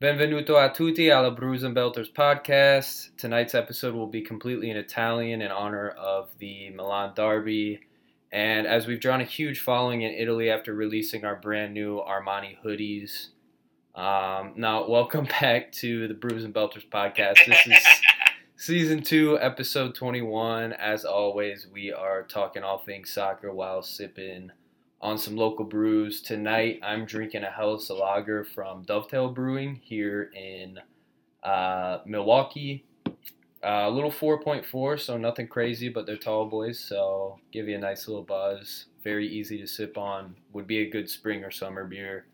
Benvenuto a tutti alla Brews and Belters podcast. Tonight's episode will be completely in Italian in honor of the Milan Derby. And as we've drawn a huge following in Italy after releasing our brand new Armani hoodies, um, now welcome back to the Brews and Belters podcast. This is season two, episode 21. As always, we are talking all things soccer while sipping on some local brews. Tonight, I'm drinking a Helles Lager from Dovetail Brewing here in uh, Milwaukee. Uh, a little 4.4, so nothing crazy, but they're tall boys, so give you a nice little buzz. Very easy to sip on. Would be a good spring or summer beer.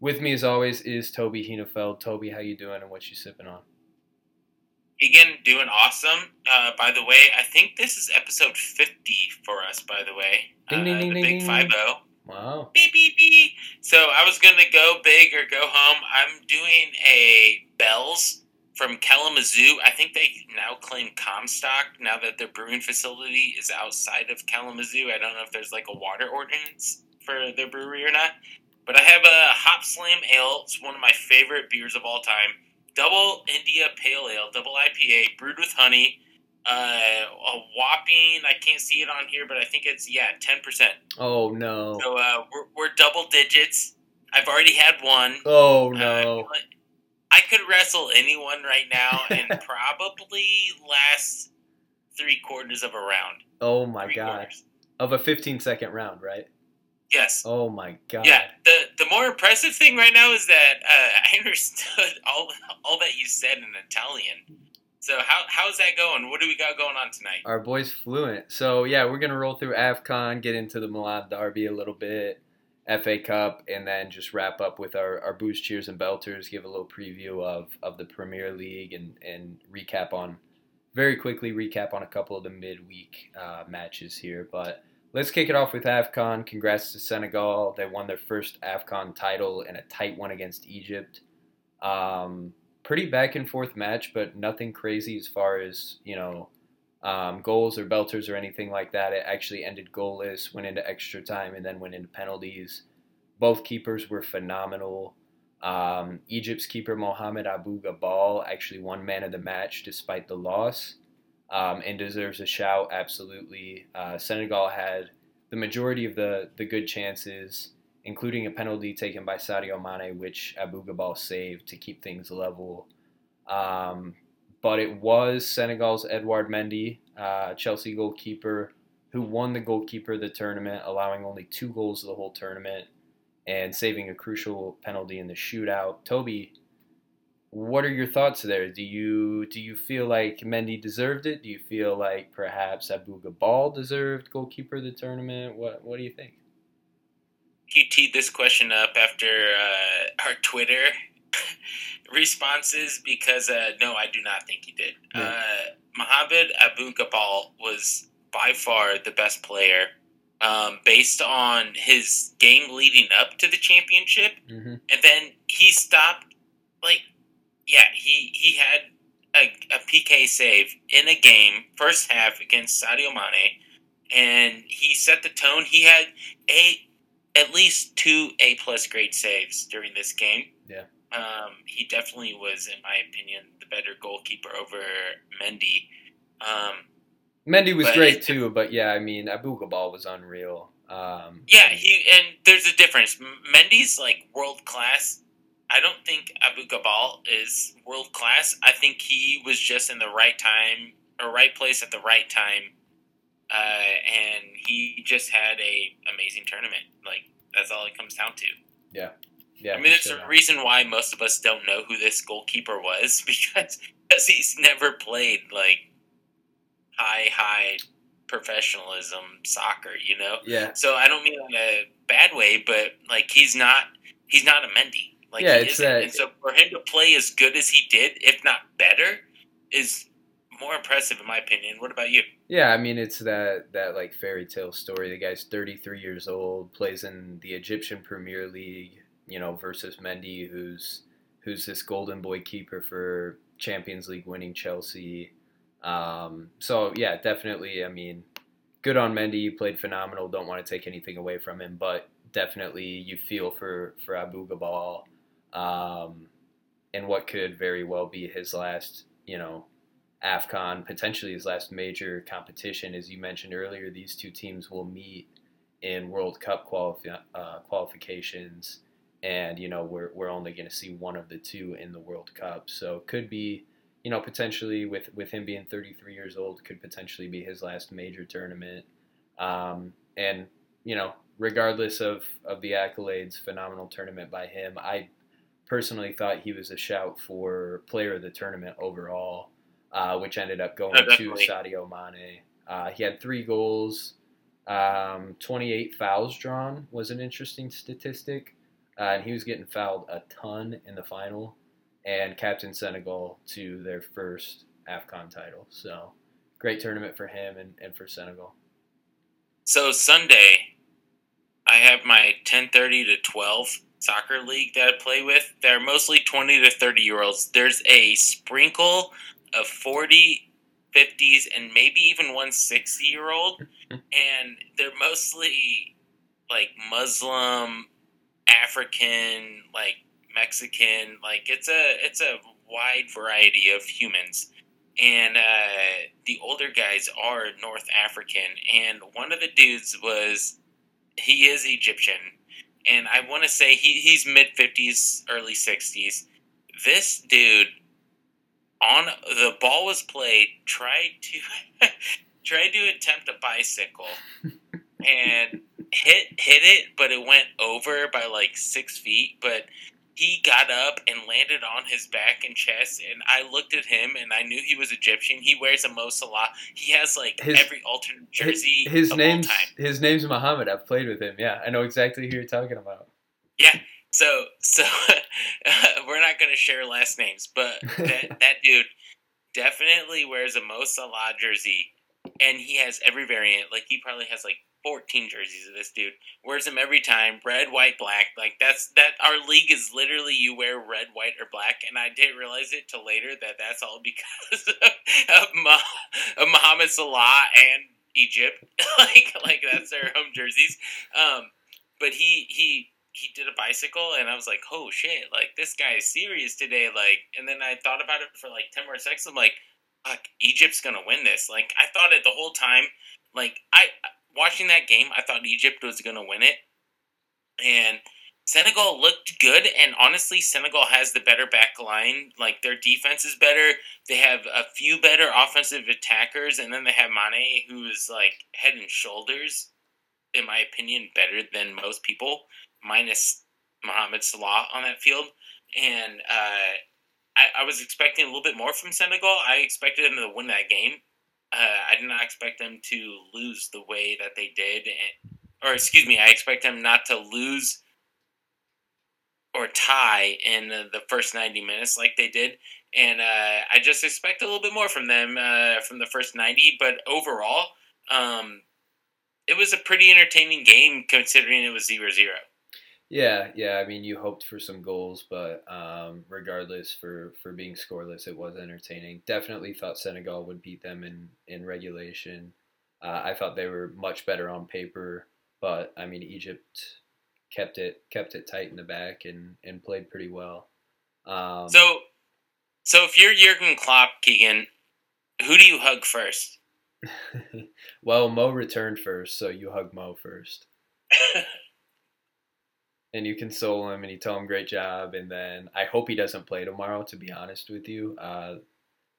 With me, as always, is Toby Hinefeld. Toby, how you doing, and what you sipping on? Again, doing awesome. Uh, by the way, I think this is episode 50 for us, by the way. Ding, uh, ding, ding, the big ding. 5 0. Wow. Beep, beep, beep. So I was going to go big or go home. I'm doing a Bells from Kalamazoo. I think they now claim Comstock now that their brewing facility is outside of Kalamazoo. I don't know if there's like a water ordinance for their brewery or not. But I have a Hop Slam Ale. It's one of my favorite beers of all time. Double India Pale Ale, double IPA, brewed with honey. Uh, a whopping, I can't see it on here, but I think it's, yeah, 10%. Oh, no. So uh, we're, we're double digits. I've already had one. Oh, Uh, no. I could wrestle anyone right now and probably last three quarters of a round. Oh, my Three God. quarters. Of a 15 second round, right? Yes. Oh, my God. Yeah. The the more impressive thing right now is that uh, I understood all all that you said in Italian. So how how's that going? What do we got going on tonight? Our boy's fluent. So yeah, we're gonna roll through AFCON, get into the Milan Derby a little bit, FA Cup, and then just wrap up with our, our boost cheers and belters, give a little preview of, of the Premier League and, and recap on very quickly recap on a couple of the midweek uh, matches here. But let's kick it off with AFCON. Congrats to Senegal. They won their first AFCON title in a tight one against Egypt. Um, pretty back and forth match, but nothing crazy as far as, you know, um, goals or belters or anything like that. It actually ended goalless, went into extra time, and then went into penalties. Both keepers were phenomenal. Um, Egypt's keeper Mohamed Abu Gabal actually won man of the match despite the loss um, and deserves a shout, absolutely. Uh, Senegal had the majority of the, the good chances, including a penalty taken by Sadio Mane, which Abu Gabal saved to keep things level. Um, but it was Senegal's Edouard Mendy, uh, Chelsea goalkeeper, who won the goalkeeper of the tournament, allowing only two goals the whole tournament and saving a crucial penalty in the shootout. Toby, what are your thoughts there? Do you do you feel like Mendy deserved it? Do you feel like perhaps Abu Gabal deserved goalkeeper of the tournament? What what do you think? You teed this question up after uh, our Twitter responses because uh, no, I do not think he did. Yeah. Uh, Mohamed Abu Gabal was by far the best player um, based on his game leading up to the championship, Mm-hmm. and then he stopped. Like, yeah, he he had a, a PK save in a game first half against Sadio Mane, and he set the tone. He had a at least two A plus grade saves during this game. Yeah. Um, he definitely was, in my opinion, the better goalkeeper over Mendy. Um, Mendy was great too, but yeah, I mean Abu Gabal was unreal. Um, yeah, he and there's a difference. Mendy's like world class. I don't think Abu Gabal is world class. I think he was just in the right time or right place at the right time, uh, and he just had a amazing tournament. Like that's all it comes down to. yeah, Yeah, I mean, he there's a reason why most of us don't know who this goalkeeper was because because he's never played like high high professionalism soccer. You know. Yeah, So I don't mean in a bad way, but like he's not he's not a Mendy. Like Yeah, it's that- And so for him to play as good as he did, if not better, is more impressive in my opinion. What about you? Yeah, I mean it's that that like fairy tale story. The guy's 33 years old, plays in the Egyptian Premier League, you know, versus Mendy, who's who's this golden boy keeper for Champions League winning Chelsea. Um, so yeah, definitely. I mean, good on Mendy. you played phenomenal. Don't want to take anything away from him, but definitely you feel for for Abu Gabal. Um, in what could very well be his last, you know, AFCON, potentially his last major competition. As you mentioned earlier, these two teams will meet in World Cup uh, qualifications, and you know we're we're only going to see one of the two in the World Cup, so could be you know potentially with with him being 33 years old, could potentially be his last major tournament, um, and you know regardless of of the accolades, phenomenal tournament by him. I personally thought he was a shout for player of the tournament overall, uh, which ended up going to Sadio Mane. Uh, he had three goals. Um, 28 fouls drawn was an interesting statistic. Uh, and he was getting fouled a ton in the final and captain Senegal to their first AFCON title. So great tournament for him and, and for Senegal. So Sunday, I have my 10:30 to 12 soccer league that I play with. They're mostly 20 to 30 year olds. There's a sprinkle of 40, 50s, and maybe even one 60 year old, and they're mostly like Muslim, African, like Mexican. Like it's a it's a wide variety of humans. And uh, the older guys are North African, and one of the dudes was he is Egyptian, and I want to say he, he's mid fifties, early sixties. This dude on the ball was played, tried to tried to attempt a bicycle and hit hit it, but it went over by like six feet. But he got up and landed on his back and chest, and I looked at him and I knew he was Egyptian. He wears a Mo Salah. He has like his, every alternate jersey. His, his name's his name's Muhammad. I've played with him. Yeah, I know exactly who you're talking about. Yeah, so so we're not gonna share last names, but that that dude definitely wears a Mo Salah jersey, and he has every variant. Like he probably has like 14 jerseys of this dude. Wears them every time, red, white, black. Like that's that. Our league is literally you wear red, white, or black, and I didn't realize it till later that that's all because of, of Muhammad Salah and Egypt. like like that's their home jerseys. Um, but he he he did a bicycle and I was like, oh shit, like this guy is serious today. Like, and then I thought about it for like 10 more seconds. I'm like, fuck, Egypt's gonna win this. Like, I thought it the whole time. Like, I, watching that game, I thought Egypt was gonna win it. And Senegal looked good, and honestly, Senegal has the better back line. Like their defense is better. They have a few better offensive attackers, and then they have Mane, who is like head and shoulders, in my opinion, better than most people minus Mohamed Salah on that field. And uh, I, I, was expecting a little bit more from Senegal. I expected them to win that game. Uh, I did not expect them to lose the way that they did. And, or, excuse me, I expect them not to lose or tie in the, the first 90 minutes like they did. And uh, I just expect a little bit more from them uh, from the first 90. But overall, um, it was a pretty entertaining game considering it was 0 0. Yeah, yeah. I mean, you hoped for some goals, but um, regardless, for for being scoreless, it was entertaining. Definitely thought Senegal would beat them in in regulation. Uh, I thought they were much better on paper, but I mean, Egypt kept it kept it tight in the back and and played pretty well. Um, so, so if you're Jurgen Klopp, Keegan, who do you hug first? well, Mo returned first, so you hug Mo first. and you console him and you tell him great job and then I hope he doesn't play tomorrow to be honest with you. Uh,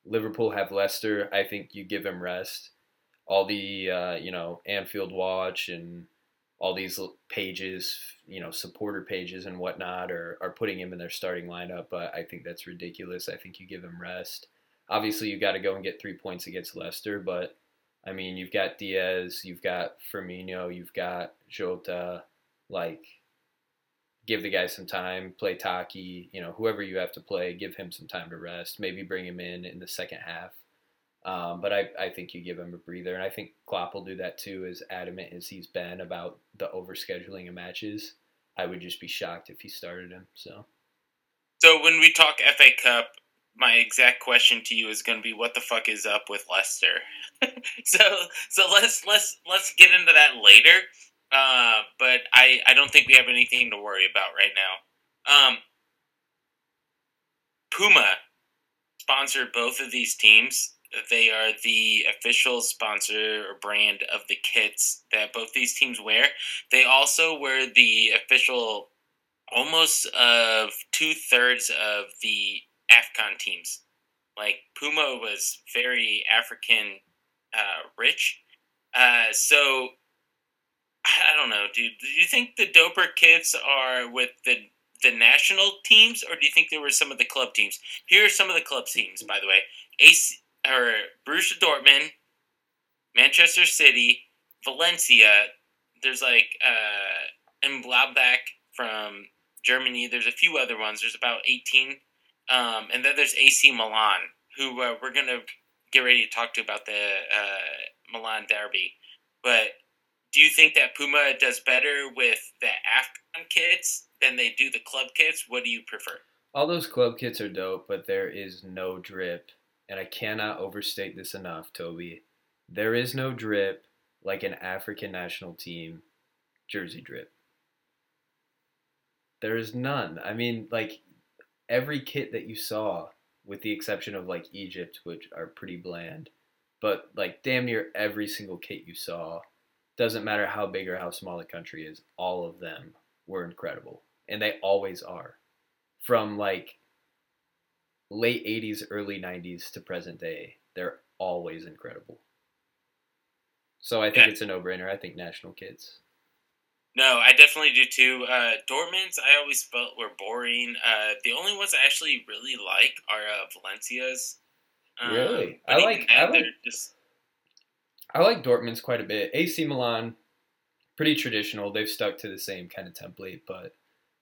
Liverpool have Leicester. I think you give him rest. All the uh, you know Anfield Watch and all these pages, you know, supporter pages and whatnot are, are putting him in their starting lineup, but I think that's ridiculous. I think you give him rest. Obviously, you got to go and get three points against Leicester, but I mean, you've got Diaz, you've got Firmino, you've got Jota. Like, give the guy some time, play Taki, you know, whoever you have to play, give him some time to rest, maybe bring him in in the second half. Um, but I, I think you give him a breather, and I think Klopp will do that too, as adamant as he's been about the overscheduling of matches. I would just be shocked if he started him. So, so when we talk FA Cup, my exact question to you is going to be, what the fuck is up with Leicester? so, so let's let's let's get into that later. Uh, but I, I don't think we have anything to worry about right now. Um, Puma sponsored both of these teams. They are the official sponsor or brand of the kits that both these teams wear. They also were the official almost of two thirds of the AFCON teams. Like Puma was very African uh, rich. Uh, so I don't know, dude. Do you think the doper kids are with the the national teams, or do you think there were some of the club teams? Here are some of the club teams, by the way: AC or Borussia Dortmund, Manchester City, Valencia. There's like uh, and Gladbach from Germany. There's a few other ones. There's about 18, um, and then there's AC Milan, who uh, we're gonna get ready to talk to about the uh, Milan derby. But do you think that Puma does better with the Afcon kits than they do the club kits? What do you prefer? All those club kits are dope, but there is no drip. And I cannot overstate this enough, Toby. There is no drip like an African national team jersey drip. There is none. I mean, like every kit that you saw, with the exception of like Egypt, which are pretty bland, but like damn near every single kit you saw doesn't matter how big or how small the country is, all of them were incredible. And they always are. From like late 80s, early 90s to present day, they're always incredible. So I think yeah. it's a no brainer. I think national kids. No, I definitely do too. Uh, Dortmunds, I always felt were boring. Uh, the only ones I actually really like are uh, Valencia's. Um, really, I like. I like just I like Dortmund's quite a bit. AC Milan, pretty traditional. They've stuck to the same kind of template, but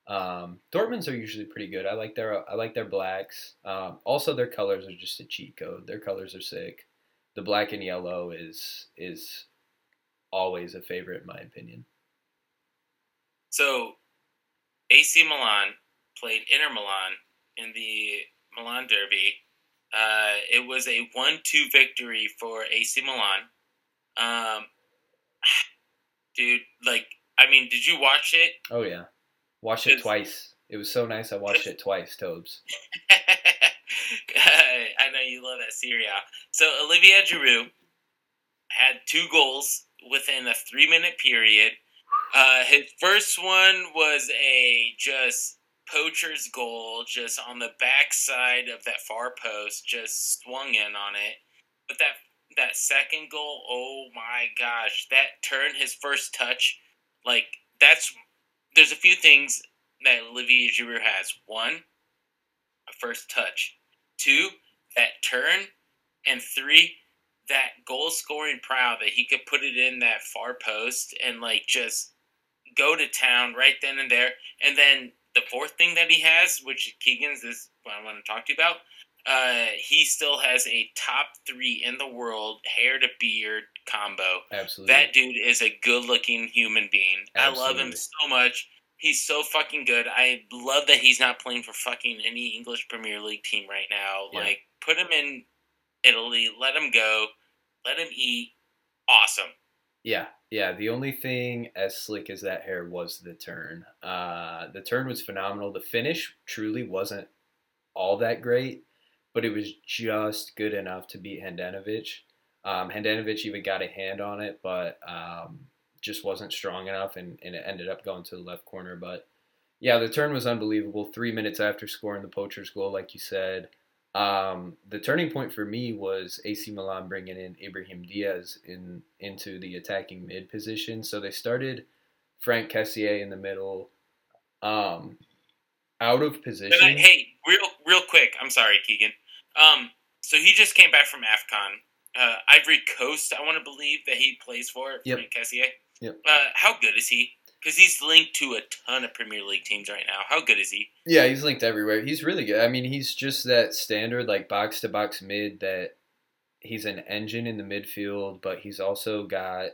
um, Dortmund's are usually pretty good. I like their I like their blacks. Um, also, their colors are just a cheat code. Their colors are sick. The black and yellow is is always a favorite in my opinion. So, AC Milan played Inter Milan in the Milan Derby. Uh, it was a one-two victory for AC Milan. Um, dude, like, I mean, did you watch it? Oh yeah, watched it twice. It was so nice. I watched it twice, Tobes. I know you love that Serie A. So Olivier Giroud had two goals within a three-minute period. Uh, his first one was a just poacher's goal, just on the backside of that far post, just swung in on it. But that that second goal, oh my gosh, that turn, his first touch, like that's there's a few things that Olivier Giroud has. One, a first touch. Two, that turn, and three, that goal scoring proud that he could put it in that far post and like just go to town right then and there. And then the fourth thing that he has, which Keegan's is what I want to talk to you about, uh, he still has a top three in the world hair to beard combo. Absolutely. That dude is a good looking human being. Absolutely. I love him so much. He's so fucking good. I love that he's not playing for fucking any English Premier League team right now. Yeah. Like, put him in Italy, let him go, let him eat. Awesome. Yeah, yeah. The only thing as slick as that hair was the turn. Uh, the turn was phenomenal. The finish truly wasn't all that great but it was just good enough to beat Handanovic. Um, Handanovic even got a hand on it, but um, just wasn't strong enough, and, and it ended up going to the left corner. But yeah, the turn was unbelievable. Three minutes after scoring the poacher's goal, like you said. Um, the turning point for me was AC Milan bringing in Ibrahim Diaz in into the attacking mid position. So they started Franck Kessié in the middle, um, out of position. I, hey, real real quick, I'm sorry, Keegan. Um, so he just came back from AFCON. Uh, Ivory Coast, I want to believe that he plays for yep. Franck Kessié. Yep. Uh, how good is he? Because he's linked to a ton of Premier League teams right now. How good is he? Yeah, he's linked everywhere. He's really good. I mean, he's just that standard like box to box mid that he's an engine in the midfield, but he's also got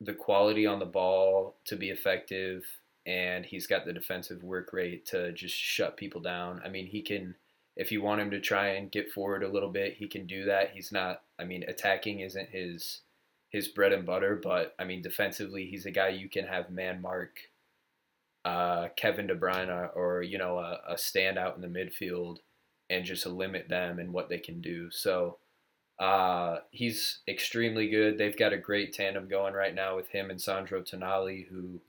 the quality on the ball to be effective, and he's got the defensive work rate to just shut people down. I mean, he can if you want him to try and get forward a little bit, he can do that. He's not. I mean, attacking isn't his his bread and butter, but I mean, defensively, he's a guy you can have man mark uh, Kevin De Bruyne or, or you know a, a standout in the midfield and just limit them and what they can do. So uh, he's extremely good. They've got a great tandem going right now with him and Sandro Tonali, who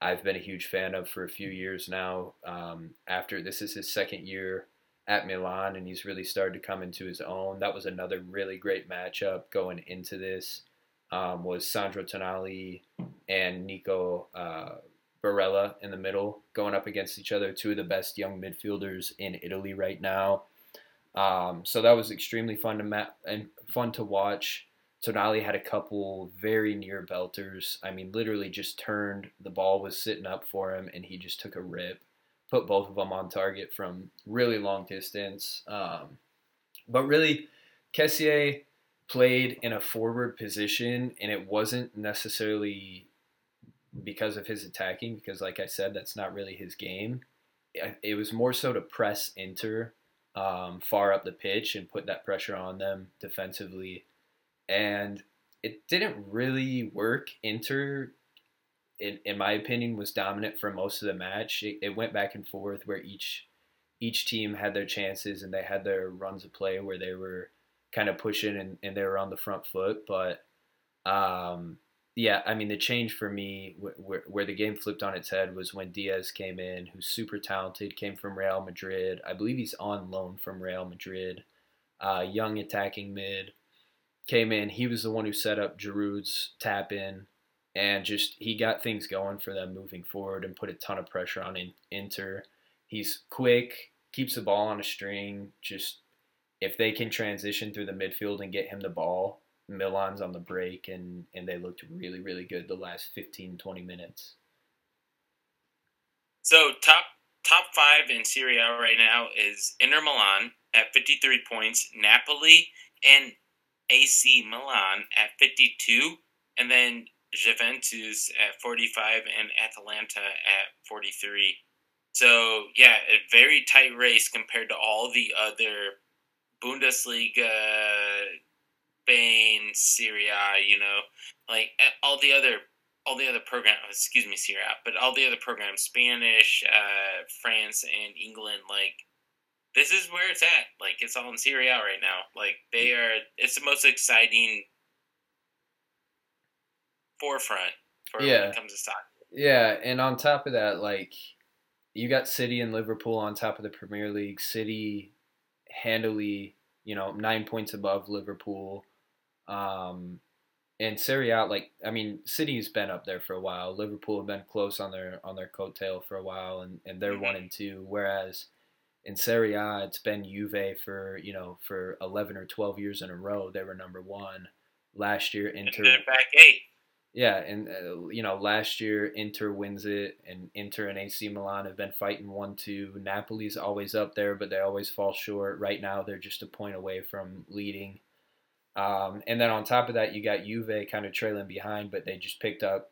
I've been a huge fan of for a few years now. Um, after this is his second year at Milan, and he's really started to come into his own. That was another really great matchup going into this. Um, was Sandro Tonali and Nico uh, Barella in the middle going up against each other, two of the best young midfielders in Italy right now. Um, so that was extremely fun to ma- and fun to watch. Tonali had a couple very near belters. I mean, literally just turned. The ball was sitting up for him, and he just took a rip put both of them on target from really long distance. Um, but really, Kessié played in a forward position, and it wasn't necessarily because of his attacking, because, like I said, that's not really his game. It was more so to press Inter um, far up the pitch and put that pressure on them defensively. And it didn't really work. Inter in, in my opinion, was dominant for most of the match. It, it, went back and forth where each each team had their chances and they had their runs of play where they were kind of pushing and, and they were on the front foot. But um, yeah, I mean, the change for me where, where the game flipped on its head was when Diaz came in, who's super talented, came from Real Madrid. I believe he's on loan from Real Madrid. Uh, young attacking mid came in. He was the one who set up Giroud's tap in and just he got things going for them moving forward and put a ton of pressure on Inter. He's quick, keeps the ball on a string. Just if they can transition through the midfield and get him the ball, Milan's on the break and and they looked really really good the last 15 20 minutes. So top top 5 in Serie A right now is Inter Milan at 53 points, Napoli and AC Milan at 52 and then Juventus at 45 and Atalanta at 43. So, yeah, a very tight race compared to all the other Bundesliga, Spain, Serie A, you know, like eh, all the other all the other programs, excuse me, Serie A, but all the other programs, Spanish, uh, France, and England, like this is where it's at. Like it's all in Serie A right now. Like they are. It's the most exciting forefront for yeah. when it comes to soccer. Yeah, and on top of that, like you got City and Liverpool on top of the Premier League. City handily, you know, nine points above Liverpool. Um, and Serie A, like I mean, City's been up there for a while. Liverpool have been close on their on their coattail for a while, and, and they're mm-hmm. one and two. Whereas in Serie A, it's been Juve for you know for eleven or twelve years in a row. They were number one last year. Inter back eight. Yeah, and uh, you know, last year Inter wins it, and Inter and AC Milan have been fighting one two. Napoli's always up there, but they always fall short. Right now, they're just a point away from leading. Um, and then on top of that, you got Juve kind of trailing behind, but they just picked up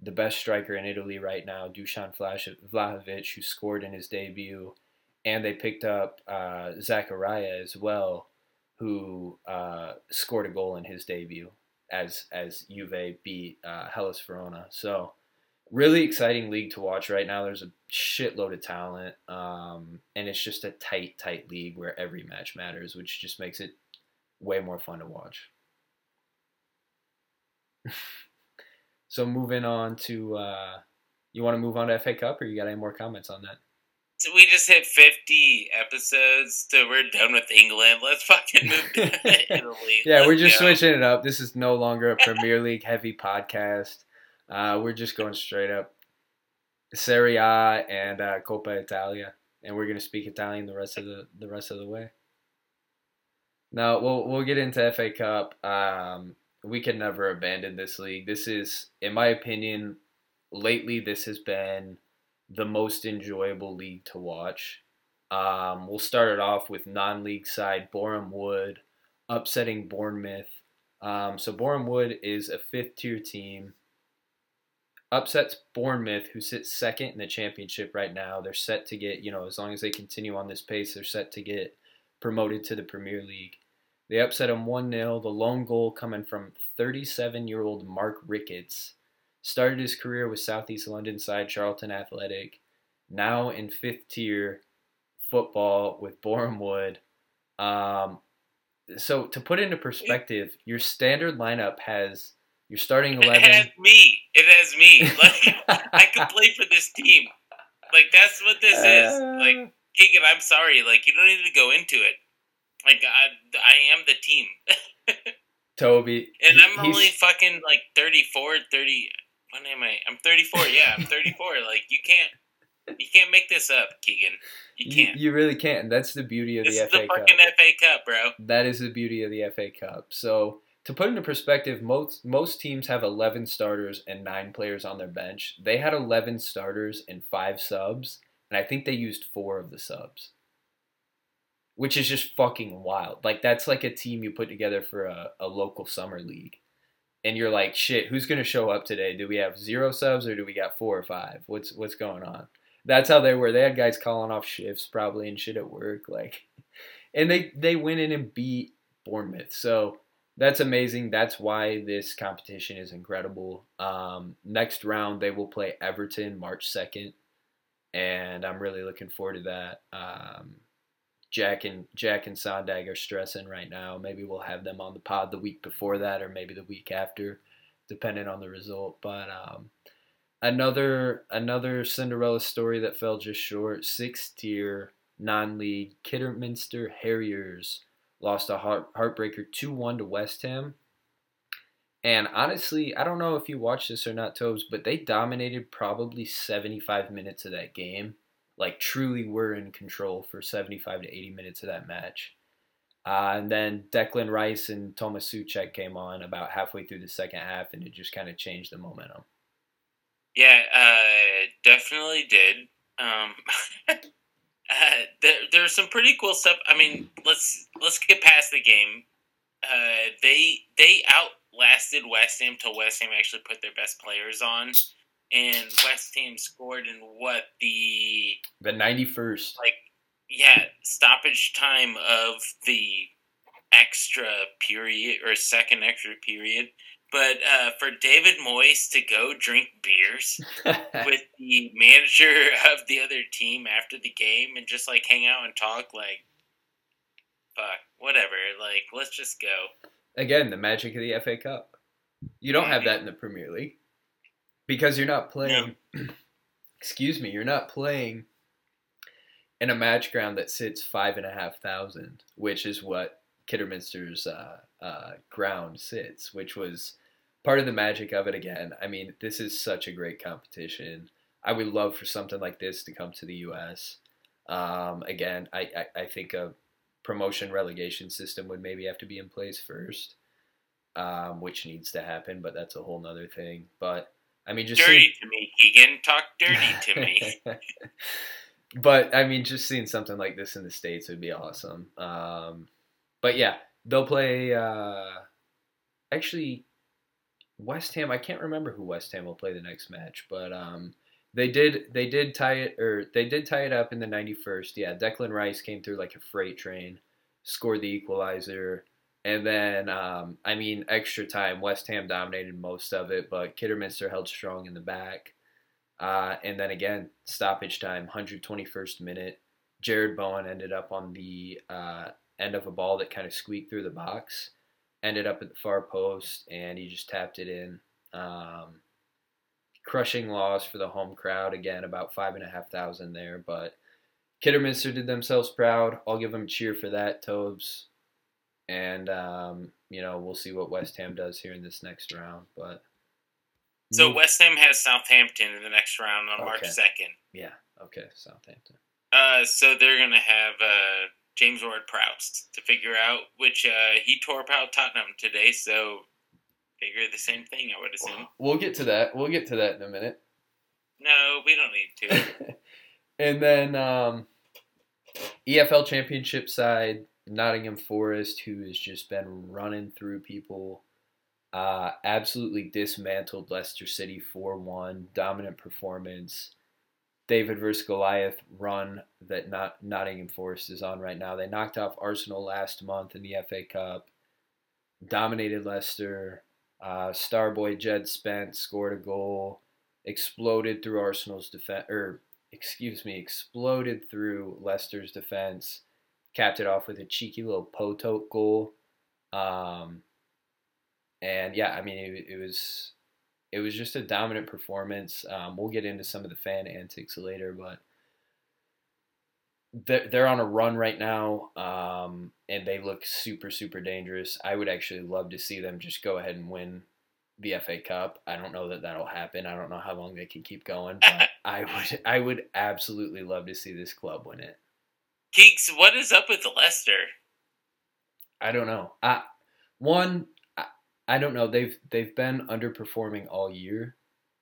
the best striker in Italy right now, Dusan Vlahovic, who scored in his debut, and they picked up uh, Zakaria as well, who uh, scored a goal in his debut as as Juve beat uh, Hellas Verona. So really exciting league to watch right now. There's a shitload of talent, um, and it's just a tight, tight league where every match matters, which just makes it way more fun to watch. so moving on to, uh, you want to move on to FA Cup, or you got any more comments on that? We just hit 50 episodes, so we're done with England. Let's fucking move to Italy. yeah, Let's we're just go. switching it up. This is no longer a Premier League heavy podcast. Uh, we're just going straight up Serie A and uh, Coppa Italia, and we're gonna speak Italian the rest of the the rest of the way. Now we'll we'll get into FA Cup. Um, we can never abandon this league. This is, in my opinion, lately this has been the most enjoyable league to watch. Um, we'll start it off with non-league side Boreham Wood upsetting Bournemouth. Um, so Boreham Wood is a fifth-tier team. Upsets Bournemouth, who sits second in the championship right now. They're set to get, you know, as long as they continue on this pace, they're set to get promoted to the Premier League. They upset them 1 0. The lone goal coming from 37 year old Mark Ricketts. Started his career with Southeast London side Charlton Athletic. Now in fifth tier football with Boreham Wood. Um, so to put into perspective, your standard lineup has your starting eleven. It has me. It has me. Like I could play for this team. Like that's what this is. Like Keegan, I'm sorry. Like you don't need to go into it. Like I, I am the team, Toby, and I'm only fucking like 34, 30. What am I? I'm 34. Yeah, I'm 34. like you can't, you can't make this up, Keegan. You you, can't. you really can't. And that's the beauty of this the is the FA Cup. fucking FA Cup, bro. That is the beauty of the FA Cup. So to put into perspective, most most teams have eleven starters and nine players on their bench. They had eleven starters and five subs, and I think they used four of the subs. Which is just fucking wild. Like that's like a team you put together for a, a local summer league. And you're like, shit, who's gonna show up today? Do we have zero subs or do we got four or five? What's what's going on? That's how they were. They had guys calling off shifts probably and shit at work. Like and they they went in and beat Bournemouth. So that's amazing. That's why this competition is incredible. Um, next round they will play Everton March second, and I'm really looking forward to that. Um, Jack and Jack and Sondag are stressing right now. Maybe we'll have them on the pod the week before that, or maybe the week after, depending on the result. But um, another another Cinderella story that fell just short. Sixth tier non-league Kidderminster Harriers lost a heart, heartbreaker 2-1 to West Ham. And honestly, I don't know if you watched this or not, Tobes, but they dominated probably 75 minutes of that game. Like, truly were in control for 75 to 80 minutes of that match. Uh, and then Declan Rice and Thomas Soucek came on about halfway through the second half, and it just kind of changed the momentum. Yeah, uh, definitely did. Um, uh, there, there's some pretty cool stuff. I mean, let's let's get past the game. Uh, they they outlasted West Ham till West Ham actually put their best players on, and West Ham scored in what the The 91st. like yeah stoppage time of the extra period or second extra period. But uh, for David Moyes to go drink beers with the manager of the other team after the game and just like hang out and talk like fuck whatever like let's just go Again, the magic of the FA Cup. You don't have that in the Premier League because you're not playing. excuse me, you're not playing in a match ground that sits five and a half thousand, which is what Kidderminster's uh, uh, ground sits, which was part of the magic of it. Again, I mean, this is such a great competition. I would love for something like this to come to the U.S. Um, again, I, I, I think a promotion relegation system would maybe have to be in place first, um, which needs to happen, but that's a whole nother thing. But I mean, just dirty to me Keegan talk dirty to me but I mean, just seeing something like this in the states would be awesome. Um, but yeah, they'll play. Uh, actually, West Ham. I can't remember who West Ham will play the next match, but um, they did. They did tie it, or they did tie it up in the ninety first. Yeah, Declan Rice came through like a freight train, scored the equalizer. And then, um, I mean, extra time. West Ham dominated most of it, but Kidderminster held strong in the back. Uh, and then again, stoppage time, 121st minute. Jarrod Bowen ended up on the uh, end of a ball that kind of squeaked through the box, ended up at the far post, and he just tapped it in. Um, crushing loss for the home crowd. Again, about five and a half thousand there, but Kidderminster did themselves proud. I'll give them a cheer for that, Tobes. And um, you know, we'll see what West Ham does here in this next round. But so West Ham has Southampton in the next round on March 2nd yeah, okay, Southampton. uh, so they're gonna have uh, James Ward-Prowse to figure out which uh, he tore about Tottenham today so figure the same thing I would assume We'll get to that. We'll get to that in a minute. no we don't need to and then um, EFL Championship side, Nottingham Forest, who has just been running through people, uh, absolutely dismantled Leicester City 4 1. Dominant performance. David versus Goliath run that not Nottingham Forest is on right now. They knocked off Arsenal last month in the FA Cup, dominated Leicester. Uh, Starboy Djed Spence scored a goal, exploded through Arsenal's defense, or excuse me, exploded through Leicester's defense, capped it off with a cheeky little Potoke goal. Um, and yeah, I mean, it, it was it was just a dominant performance. Um, we'll get into some of the fan antics later, but they're, they're on a run right now, um, and they look super super dangerous. I would actually love to see them just go ahead and win the FA Cup. I don't know that that'll happen. I don't know how long they can keep going, but I would I would absolutely love to see this club win it. Geeks, what is up with Leicester? I don't know. I, one, I, I don't know. They've they've been underperforming all year,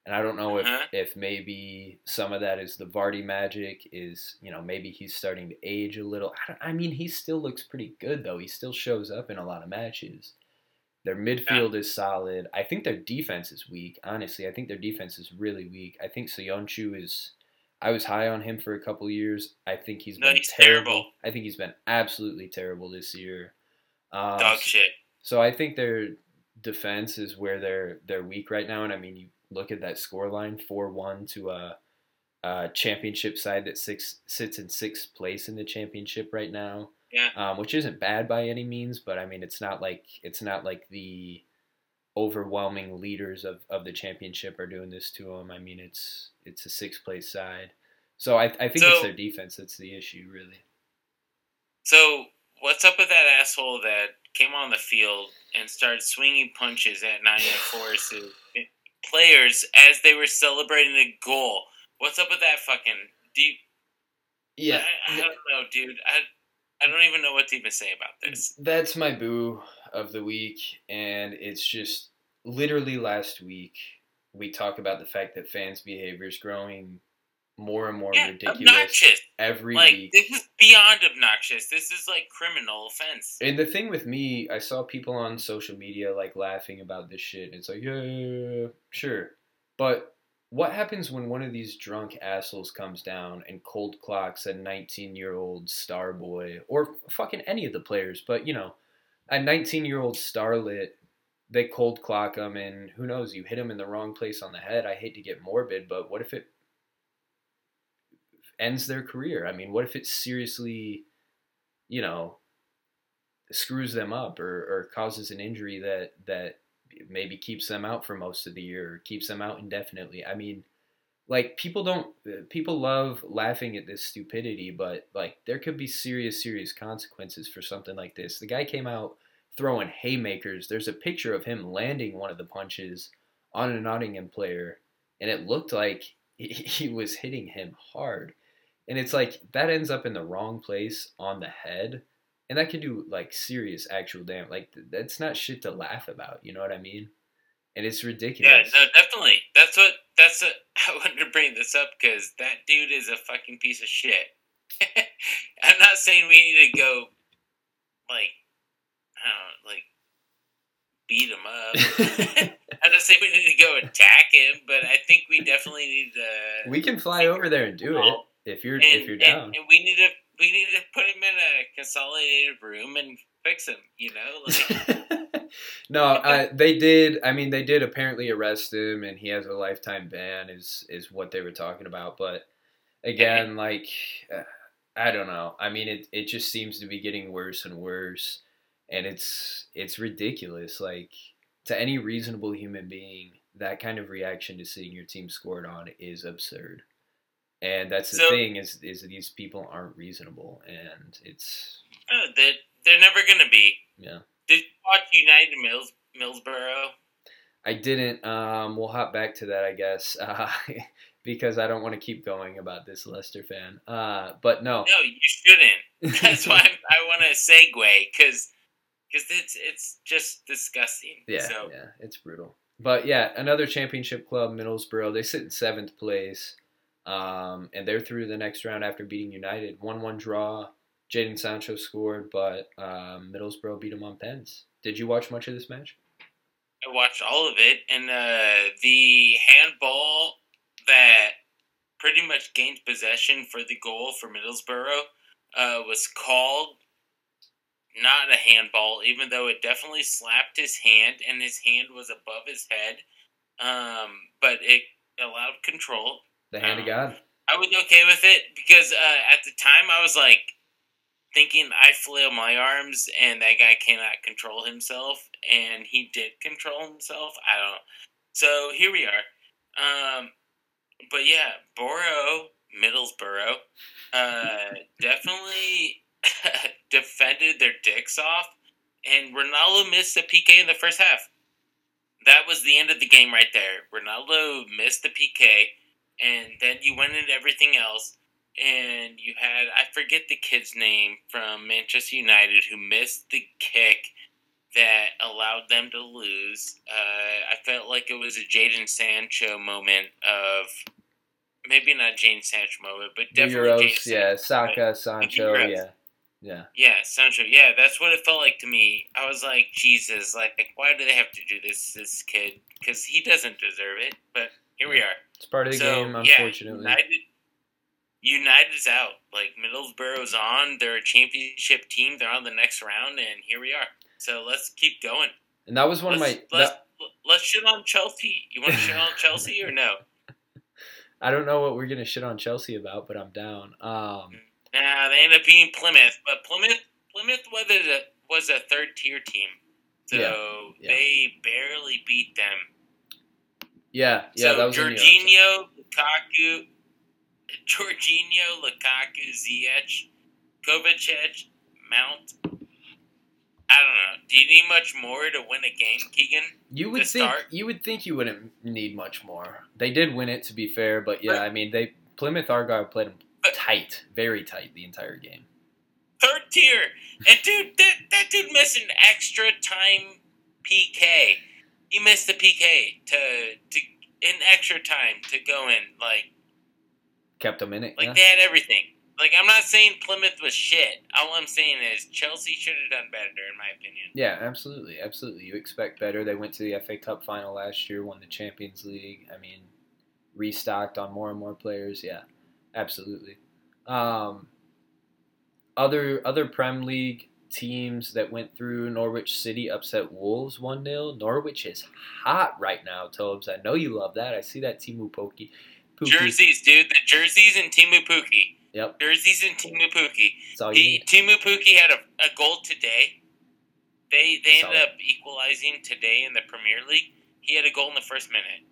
and I don't know Uh-huh. if if maybe some of that is the Vardy magic. Is you know maybe he's starting to age a little. I, don't- I mean, he still looks pretty good though. He still shows up in a lot of matches. Their midfield is solid. I think their defense is weak. Honestly, I think their defense is really weak. I think Soyuncu is. I was high on him for a couple years. I think he's No, been he's terrible. terrible. I think he's been absolutely terrible this year. Um, Dog shit. so I think their defense is where they're they're weak right now. And I mean, you look at that score line, four one to a, a championship side that six sits in sixth place in the championship right now. Yeah. Um, which isn't bad by any means, but I mean, it's not like it's not like the overwhelming leaders of, of the championship are doing this to them. I mean, it's it's a sixth place side. So I, I think it's their defense that's the issue, really. So, what's up with that asshole that came on the field and started swinging punches at Nottingham Forest players as they were celebrating a goal? What's up with that fucking? deep? Yeah, I, I don't know, dude. I I don't even know what to even say about this. That's my boo of the week, and it's just literally last week we talk about the fact that fans' behavior is growing more and more Yeah, ridiculous obnoxious. every Like week. this is beyond obnoxious. This is like criminal offense. And the thing with me, I saw people on social media like laughing about this shit. And it's like, yeah, yeah, yeah, sure. But what happens when one of these drunk assholes comes down and cold clocks a 19 year old star boy, or fucking any of the players, but you know, a 19 year old starlet, they cold clock him, and who knows, you hit him in the wrong place on the head. I hate to get morbid, but what if it ends their career? I mean, what if it seriously, you know, screws them up or, or causes an injury that that maybe keeps them out for most of the year or keeps them out indefinitely. I mean, like people don't uh, people love laughing at this stupidity, but like there could be serious serious consequences for something like this. The guy came out throwing haymakers. There's a picture of him landing one of the punches on a Nottingham player and it looked like he, he was hitting him hard. And it's like that ends up in the wrong place on the head and that can do like serious actual damage. Like that's not shit to laugh about. You know what I mean? And it's ridiculous. Yeah, no, definitely. That's what. That's what I wanted to bring this up because that dude is a fucking piece of shit. I'm not saying we need to go, like, I don't know, like, beat him up. I'm not saying we need to go attack him, but I think we definitely need to. we can fly over there and do it if you're and, if you're down. And, and we need to we need to put him in a consolidated room and fix him. You know, like no, uh, they did. I mean, they did apparently arrest him, and he has a lifetime ban. Is is what they were talking about. But again, like uh, I don't know. I mean, it it just seems to be getting worse and worse, and it's it's ridiculous. Like to any reasonable human being, that kind of reaction to seeing your team scored on is absurd. And that's the So- thing is is these people aren't reasonable, and it's oh, they're, they're never gonna be. yeah. Did you watch United Mills Millsboro? I didn't. Um, we'll hop back to that, I guess, uh, because I don't want to keep going about this Leicester fan. Uh, but no, No, you shouldn't. That's why I'm, I want to segue because because it's it's just disgusting. yeah, So yeah, it's brutal. But yeah, another championship club, Middlesbrough. They sit in seventh place, um, and they're through the next round after beating United. One-one draw. Jadon Sancho scored, but um, Middlesbrough beat them on pens. Did you watch much of this match? I watched all of it, and uh, the handball that pretty much gained possession for the goal for Middlesbrough uh, was called not a handball, even though it definitely slapped his hand and his hand was above his head. Um, but it allowed control. The hand of God. I was okay with it because uh, at the time I was like thinking I flail my arms and that guy cannot control himself, and he did control himself. I don't. So here we are. Um, but yeah, Boro, Middlesbrough, uh, definitely defended their dicks off, and Ronaldo missed a PK in the first half. That was the end of the game right there. Ronaldo missed the PK, and then you went into everything else and you had I forget the kid's name from Manchester United who missed the kick that allowed them to lose. Uh, I felt like it was a Jadon Sancho moment of maybe not Jadon Sancho moment, but definitely Euros, yeah, Saka, Sancho, yeah. Yeah. Yeah, Sancho. Yeah, that's what it felt like to me. I was like, Jesus, like, why do they have to do this, this kid? Because he doesn't deserve it. But here we are. It's part of the so, game, unfortunately. Yeah, United, United's out. Like Middlesbrough's on. They're a championship team. They're on the next round, and here we are. So let's keep going. And that was one let's, of my. Let's, that, let's shit on Chelsea. You want to shit on Chelsea or no? I don't know what we're gonna shit on Chelsea about, but I'm down. Um, nah, they end up being Plymouth, but Plymouth Plymouth was a was a third tier team, so yeah, yeah. they barely beat them. Yeah, yeah, so that was Jorginho, Lukaku, Jorginho, Lukaku, Ziyech, Kovacic, Mount. I don't know. Do you need much more to win a game, Keegan? You would think start? you would think you wouldn't need much more. They did win it, to be fair, but yeah, I mean they Plymouth Argyle played them tight, very tight the entire game. Third tier, and dude, that that dude missed an extra time PK. He missed the PK to to in extra time to go in. Like kept them in it. Like yeah. they had everything. Like I'm not saying Plymouth was shit. All I'm saying is Chelsea should have done better, in my opinion. Yeah, absolutely, absolutely. You expect better. They went to the FA Cup final last year, won the Champions League. I mean, restocked on more and more players. Yeah, absolutely. Um, other other Prem League teams that went through Norwich City upset Wolves 1 0. Norwich is hot right now, Tobes. I know you love that. I see that Teemu Pukki. Pukki. Jerseys, dude. The jerseys and Teemu Pukki. Yep. Jerseys and Teemu Pukki. He, Teemu Pukki had a, a goal today. They they ended up equalizing today in the Premier League. He had a goal in the first minute.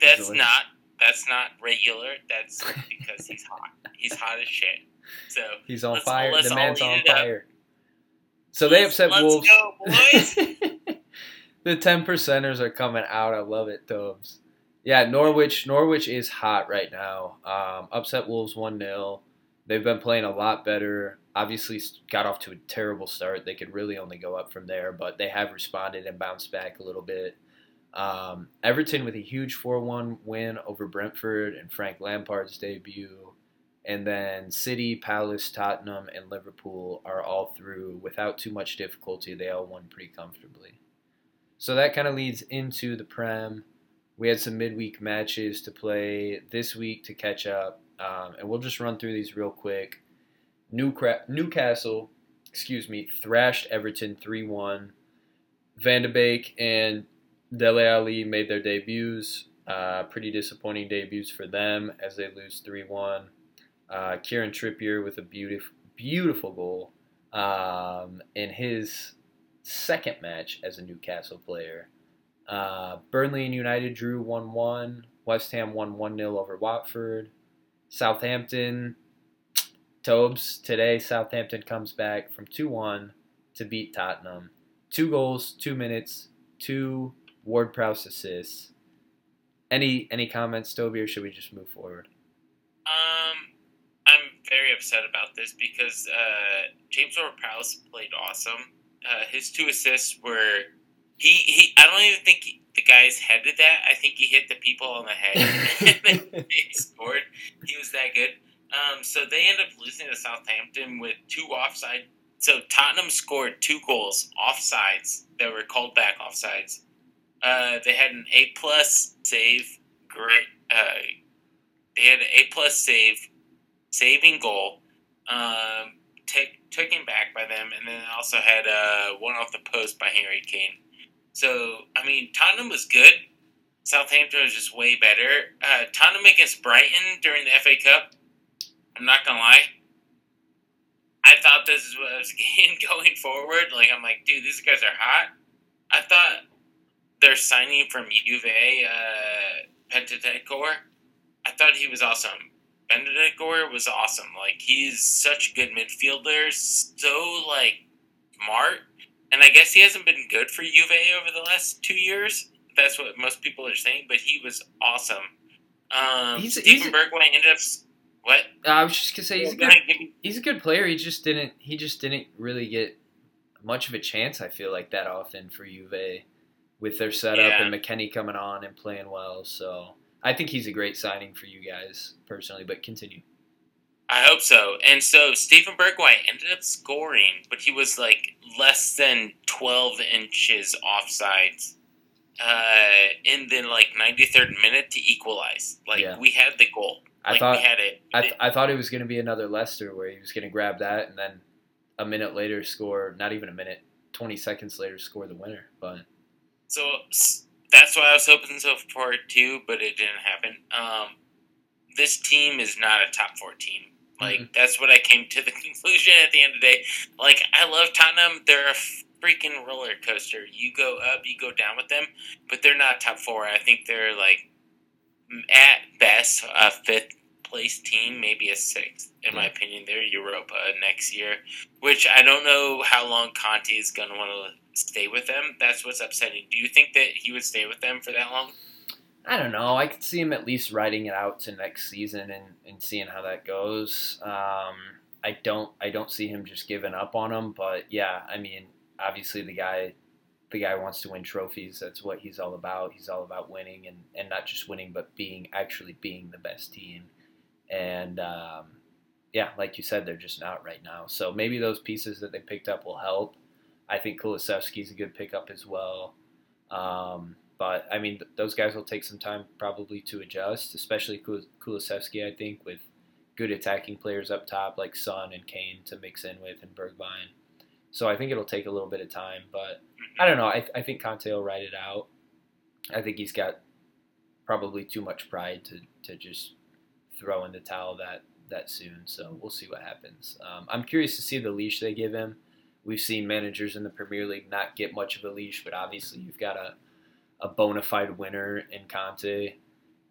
That's not that's not regular. That's because he's hot. He's hot as shit. So he's on fire. The man's on fire. So they upset let's Wolves. Go, boys. the ten percenters are coming out. I love it, Tobes. Yeah, Norwich. Norwich is hot right now. Um, upset Wolves one 0 They've been playing a lot better. Obviously, got off to a terrible start. They could really only go up from there, but they have responded and bounced back a little bit. Um, Everton with a huge 4 1 win over Brentford and Frank Lampard's debut. And then City, Palace, Tottenham, and Liverpool are all through without too much difficulty. They all won pretty comfortably. So that kind of leads into the Prem. We had some midweek matches to play this week to catch up, um, and we'll just run through these real quick. Newcastle, excuse me, thrashed Everton 3 1. Van Beek and Dele Alli made their debuts. Uh, pretty disappointing debuts for them as they lose 3 1. Uh, Kieran Trippier with a beautiful, beautiful goal um, in his second match as a Newcastle player. Uh, Burnley and United drew 1 1. West Ham won 1 0 over Watford. Southampton, Tobes, today Southampton comes back from 2 1 to beat Tottenham. Two goals, two minutes, two Ward Prowse assists. Any any comments, Toby, or should we just move forward? Um, I'm very upset about this because uh, James Ward Prowse played awesome. Uh, his two assists were he, he I don't even think he, the guy's headed that. I think he hit the people on the head and he scored. He was that good. Um, so they end up losing to Southampton with two offside. So Tottenham scored two goals offsides that were called back offsides. Uh, they had an A plus save, great. Uh, they had an A plus save, saving goal. Um, take, taken back by them, and then also had uh, one off the post by Harry Kane. So I mean, Tottenham was good. Southampton was just way better. Uh, Tottenham against Brighton during the FA Cup. I'm not gonna lie. I thought this was going forward. Like I'm like, dude, these guys are hot. I thought they're signing from Juve, uh, Bentancur, I thought he was awesome. Bentancur was awesome. Like he's such a good midfielder, so like smart. And I guess he hasn't been good for Juve over the last two years. That's what most people are saying. But he was awesome. Um, He's- Steven he's Bergwijn ended up what? I was just gonna say he's a good ahead, give me- he's a good player. He just didn't he just didn't really get much of a chance. I feel like that often for Juve with their setup Yeah. and McKennie coming on and playing well. So I think he's a great signing for you guys personally. But continue. I hope so. And so Steven Bergwijn ended up scoring, but he was like less than 12 inches offside uh, in the like 93rd minute to equalize. Like Yeah. we had the goal. I like thought we had it. I, th- I thought it was going to be another Leicester where he was going to grab that and then a minute later score, not even a minute, 20 seconds later score the winner. But so that's why I was hoping so for it too, but it didn't happen. Um, this team is not a top four team. Like Mhm. that's what I came to the conclusion at the end of the day. Like I love Tottenham. They're a freaking roller coaster. You go up, you go down with them, but they're not top four. I think they're like at best a fifth place team, maybe a sixth. In my opinion, they're Europa next year, which I don't know how long Conte is going to want to stay with them. That's what's upsetting. Do you think that he would stay with them for that long? I don't know. I could see him at least riding it out to next season and, and seeing how that goes. Um, I don't I don't see him just giving up on him, but yeah, I mean, obviously the guy the guy wants to win trophies. That's what he's all about. He's all about winning and, and not just winning, but being actually being the best team. And um, yeah, like you said, they're just not right now. So maybe those pieces that they picked up will help. I think Kulusevski's a good pickup as well. Um, but I mean, th- those guys will take some time probably to adjust, especially Kul- Kulusevski. I think with good attacking players up top like Son and Kane to mix in with and Bergwijn. So I think it'll take a little bit of time, but I don't know. I, I think Conte will ride it out. I think he's got probably too much pride to, to just throw in the towel that that soon. So we'll see what happens. Um, I'm curious to see the leash they give him. We've seen managers in the Premier League not get much of a leash, but obviously you've got a a bona fide winner in Conte,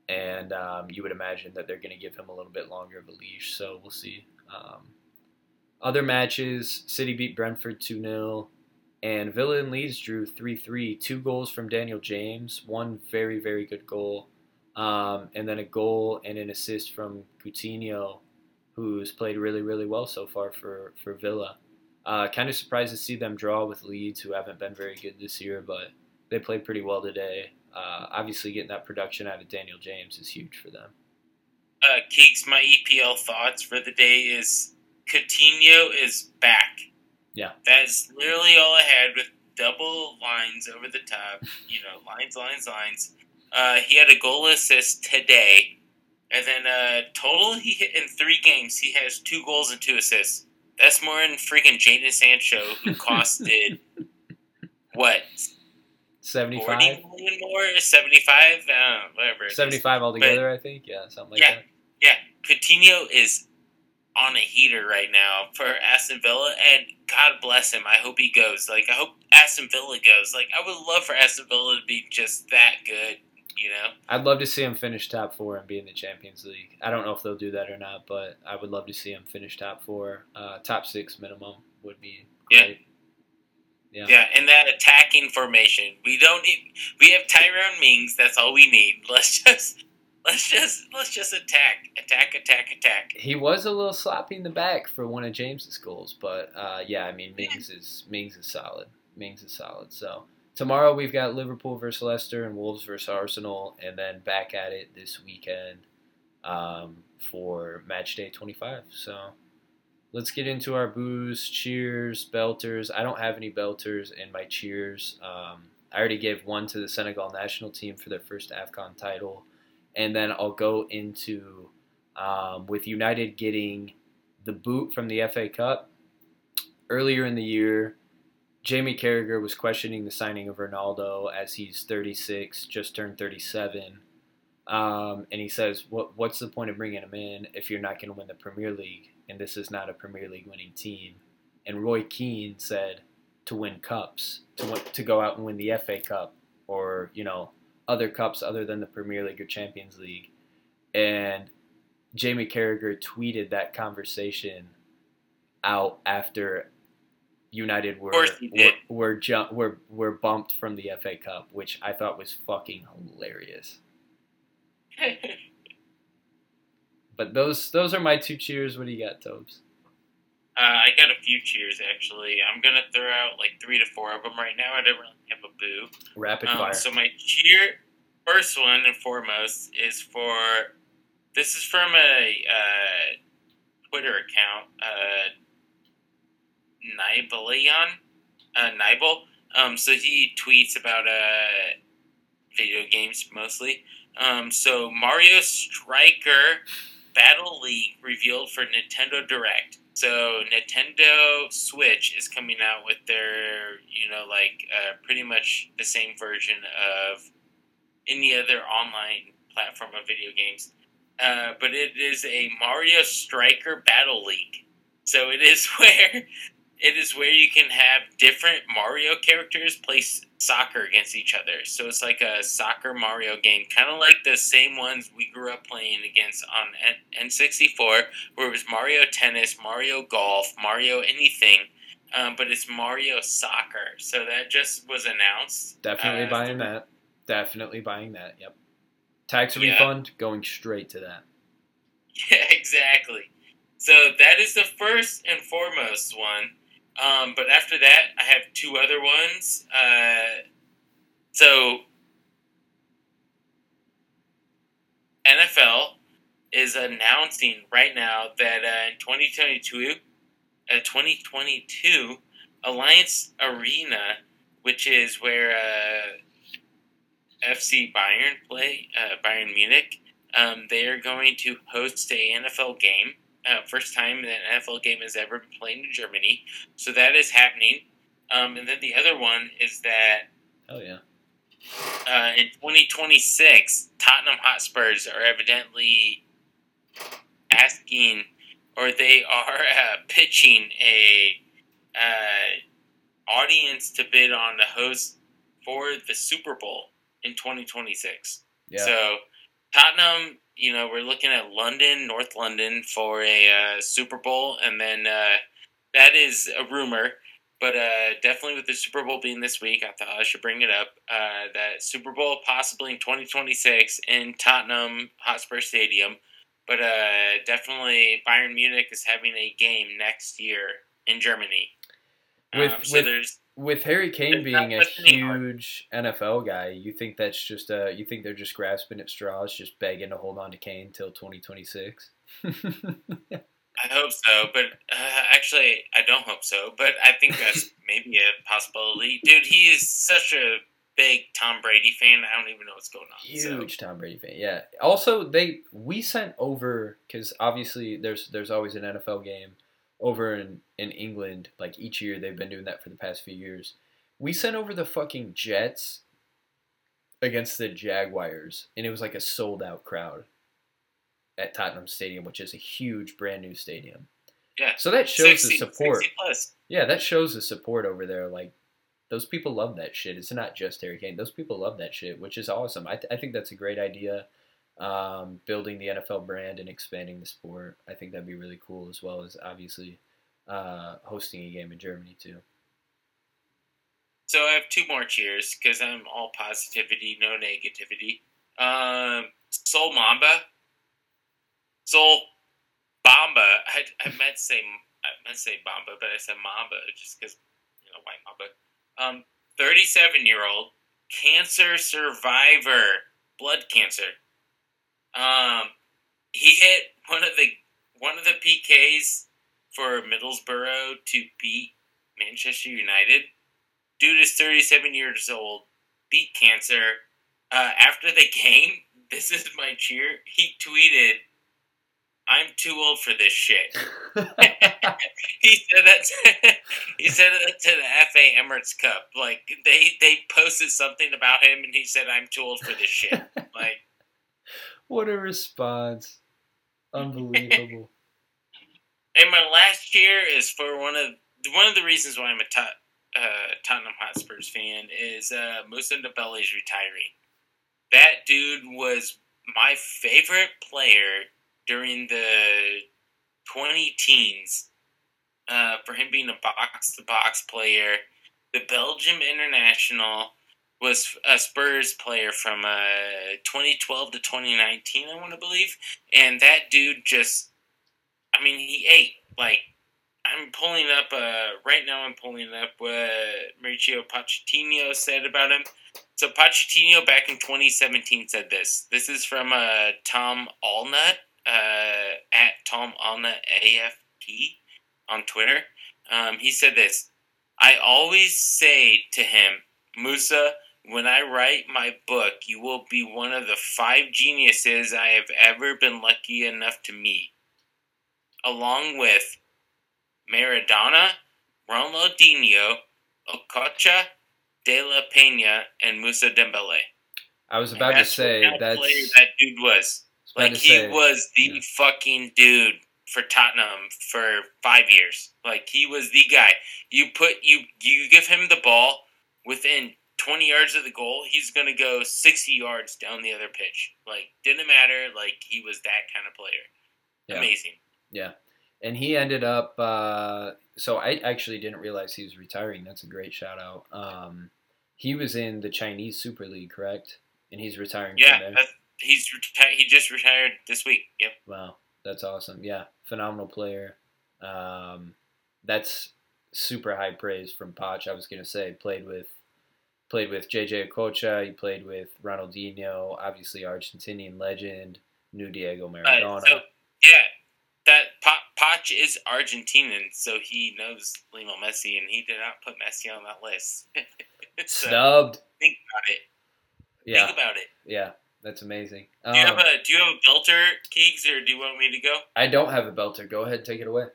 and um, you would imagine that they're going to give him a little bit longer of a leash. So we'll see. Um, other matches: City beat Brentford two 0 and Villa and Leeds drew three three. Two goals from Daniel James, one very very good goal, um, and then a goal and an assist from Coutinho, who's played really really well so far for for Villa. Uh, kind of surprised to see them draw with Leeds, who haven't been very good this year, but they played pretty well today. Uh, obviously, getting that production out of Daniel James is huge for them. Uh, Keeks, my EPL thoughts for the day is Coutinho is back. Yeah. That's literally all I had with double lines over the top. You know, lines, lines, lines. Uh, he had a goal assist today. And then uh, total, he hit in three games, he has two goals and two assists. That's more than freaking Jadon Sancho, who costed, what, 40 75? million more? 75? I know, whatever. 75 altogether, I think. Yeah, something like Yeah. that. Yeah, Coutinho is on a heater right now for Aston Villa, and God bless him. I hope he goes. Like, I hope Aston Villa goes. Like, I would love for Aston Villa to be just that good, you know? I'd love to see him finish top four and be in the Champions League. I don't know if they'll do that or not, but I would love to see him finish top four. Uh, top six minimum would be great. Yeah. Yeah, and that attacking formation. We don't need. We have Tyrone Mings. That's all we need. Let's just. Let's just let's just attack, attack, attack, attack. He was a little sloppy in the back for one of James's goals, but uh, yeah, I mean Mings is Mings is solid. Mings is solid. So tomorrow we've got Liverpool versus Leicester and Wolves versus Arsenal, and then back at it this weekend um, for match day 25. So let's get into our boos, cheers, belters. I don't have any belters in my cheers. Um, I already gave one to the Senegal national team for their first AFCON title. And then I'll go into um, with United getting the boot from the FA Cup earlier in the year. Jamie Carragher was questioning the signing of Ronaldo as he's 36, just turned 37. Um, and he says, what, What's the point of bringing him in if you're not going to win the Premier League? And this is not a Premier League winning team. And Roy Keane said, To win cups, to, win, to go out and win the FA Cup or, you know, other cups other than the Premier League or Champions League. And Jamie Carragher tweeted that conversation out after United were were were, jump, were were bumped from the FA Cup, which I thought was fucking hilarious. but those those are my two cheers. What do you got, Tobes? Uh, I got a few cheers actually. I'm gonna throw out like three to four of them right now. I don't really have a boo. Rapid um, fire. So my cheer, first one and foremost, is for. This is from a uh, Twitter account. Uh, Nibellion, uh, Nibel. Um, so he tweets about uh, video games mostly. Um, so Mario Striker Battle League revealed for Nintendo Direct. So Nintendo Switch is coming out with their, you know, like uh, pretty much the same version of any other online platform of video games. Uh, but it is a Mario Striker Battle League. So it is where it is where you can have different Mario characters play soccer against each other. So it's like a soccer Mario game, kind of like the same ones we grew up playing against on N64, where it was Mario Tennis, Mario Golf, Mario anything. Um, but it's Mario Soccer. So that just was announced. Definitely uh, buying that. Definitely buying that. Yep. Tax yeah. refund going straight to that. Yeah, exactly. So that is the first and foremost one. Um, but after that, I have two other ones. Uh, so NFL is announcing right now that uh, in 2022, uh, 2022, Allianz Arena, which is where uh, FC Bayern play, uh, Bayern Munich, um, they are going to host a NFL game uh, first time that an NFL game has ever been played in Germany. So that is happening. Um, and then the other one is that. Oh yeah. Uh, in 2026, Tottenham Hotspurs are evidently asking, or they are uh, pitching a uh, audience to bid on the host for the Super Bowl in 2026. Yeah. So Tottenham you know, we're looking at London, North London for a uh, Super Bowl, and then uh, that is a rumor. But uh, definitely with the Super Bowl being this week, I thought I should bring it up. Uh, that Super Bowl possibly in 2026 in Tottenham Hotspur Stadium. But uh, definitely Bayern Munich is having a game next year in Germany. With, um, so with, there's with Harry Kane being a huge NFL guy, you think that's just uh you think they're just grasping at straws, just begging to hold on to Kane till 2026? I hope so, but uh, actually, I don't hope so. But I think that's maybe a possibility. Dude, he is such a big Tom Brady fan. I don't even know what's going on. Huge so. Tom Brady fan. Yeah. Also, they we sent over because obviously there's there's always an NFL game over in, in England, like each year, they've been doing that for the past few years. We sent over the fucking Jets against the Jaguars, and it was like a sold out crowd at Tottenham Stadium, which is a huge brand new stadium. Yeah. So that shows 60, the support. Yeah, that shows the support over there. Like those people love that shit. It's not just Harry Kane. Those people love that shit, which is awesome. I, th- I think that's a great idea um, building the NFL brand and expanding the sport. I think that'd be really cool, as well as obviously uh, hosting a game in Germany too. So I have two more cheers because I'm all positivity, no negativity. Um, Sol Mamba, Sol Bamba. I, I meant to say I meant to say Bamba, but I said Mamba just because you know white Mamba. Um, 37 year old cancer survivor, blood cancer um, he hit one of the one of the PKs for Middlesbrough to beat Manchester United. Dude is 37 years old, beat cancer. Uh, after the game, this is my cheer. He tweeted, I'm too old for this shit. he said that. To, he said that to the FA Emirates Cup. Like they they posted something about him, and he said, "I'm too old for this shit." Like, what a response! Unbelievable. and my last year is for one of one of the reasons why I'm a tot, uh, Tottenham Hotspurs fan is uh, Mousa Dembele is retiring. That dude was my favorite player during the 20 teens uh, for him being a box to box player. The Belgium international was a Spurs player from uh, 2012 to 2019, I want to believe. And that dude just, I mean, he ate. Like, I'm pulling up, uh, right now I'm pulling up what Mauricio Pochettino said about him. So Pochettino back in 2017 said this. This is from uh, Tom Allnut uh, at Tom Alna AFT on Twitter. Um, he said this I always say to him, Mousa, when I write my book, you will be one of the five geniuses I have ever been lucky enough to meet, along with Maradona, Ronaldinho, Okocha, De La Pena, and Mousa Dembele. I was about to say that's that dude was. Like he say, was the yeah. fucking dude for Tottenham for five years. Like he was the guy. You put you you give him the ball within twenty yards of the goal, he's gonna go sixty yards down the other pitch. Like didn't matter. Like he was that kind of player. Yeah. Amazing. Yeah, and he ended up. Uh, so I actually didn't realize he was retiring. That's a great shout out. Um, he was in the Chinese Super League, correct? And he's retiring. Yeah, he's reti- he just retired this week. Yep. Wow, that's awesome. Yeah, phenomenal player. Um, that's super high praise from Poch. I was gonna say played with played with JJ Okocha. He played with Ronaldinho, obviously Argentinian legend. knew Diego Maradona. Uh, so, yeah, that Poch is Argentinian, so he knows Lionel Messi, and he did not put Messi on that list. so, Snubbed. Think about it. Yeah. Think about it. Yeah. That's amazing. Do you have um, a Do you have a belter, Keegs, or do you want me to go? I don't have a belter. Go ahead, take it away.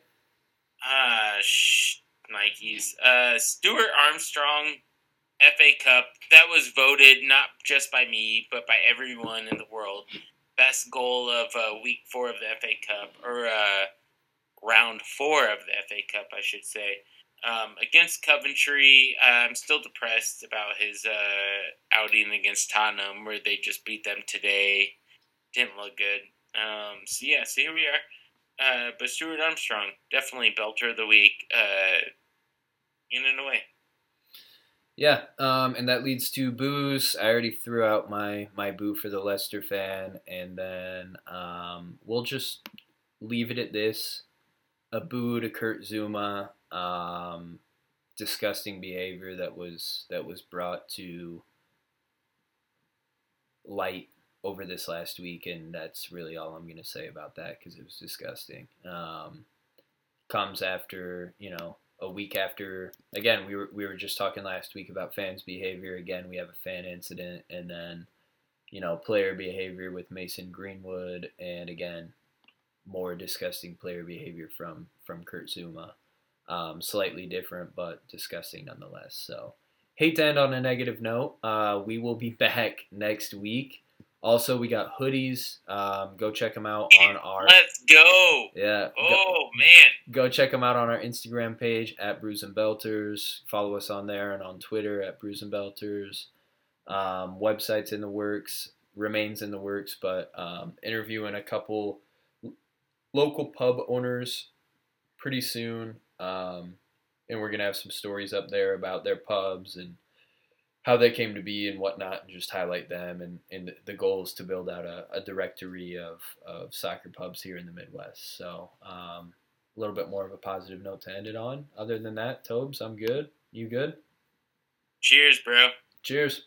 Ah, uh, sh- Nikes. Uh, Stuart Armstrong, FA Cup. That was voted not just by me, but by everyone in the world. Best goal of uh, week four of the FA Cup, or uh, round four of the FA Cup, I should say. Um, against Coventry, I'm still depressed about his uh, outing against Tottenham, where they just beat them today. Didn't look good. Um, so yeah, so here we are. Uh, but Stuart Armstrong, definitely belter of the week, uh, in and away. Yeah, um, and that leads to boos. I already threw out my my boo for the Leicester fan, and then um, we'll just leave it at this: a boo to Kurt Zouma. um, disgusting behavior that was that was brought to light over this last week, and that's really all I'm going to say about that because it was disgusting. Um, comes after you know a week after again we were we were just talking last week about fans' behavior. Again, we have a fan incident, and then you know player behavior with Mason Greenwood, and again more disgusting player behavior from from Kurt Zouma. Um, slightly different, but disgusting nonetheless. So, hate to end on a negative note. Uh, we will be back next week. Also, we got hoodies. Um, go check them out on our. Let's go. Yeah. Oh go, man. Go check them out on our Instagram page at Brews and Belters. Follow us on there and on Twitter at Brews and Belters. Um, websites in the works, remains in the works, but um, interviewing a couple local pub owners pretty soon. Um, and we're gonna have some stories up there about their pubs and how they came to be and whatnot, and just highlight them. And, and the goal is to build out a, a directory of, of soccer pubs here in the Midwest. So um, a little bit more of a positive note to end it on. Other than that, Tobes, I'm good. You good? Cheers, bro. Cheers.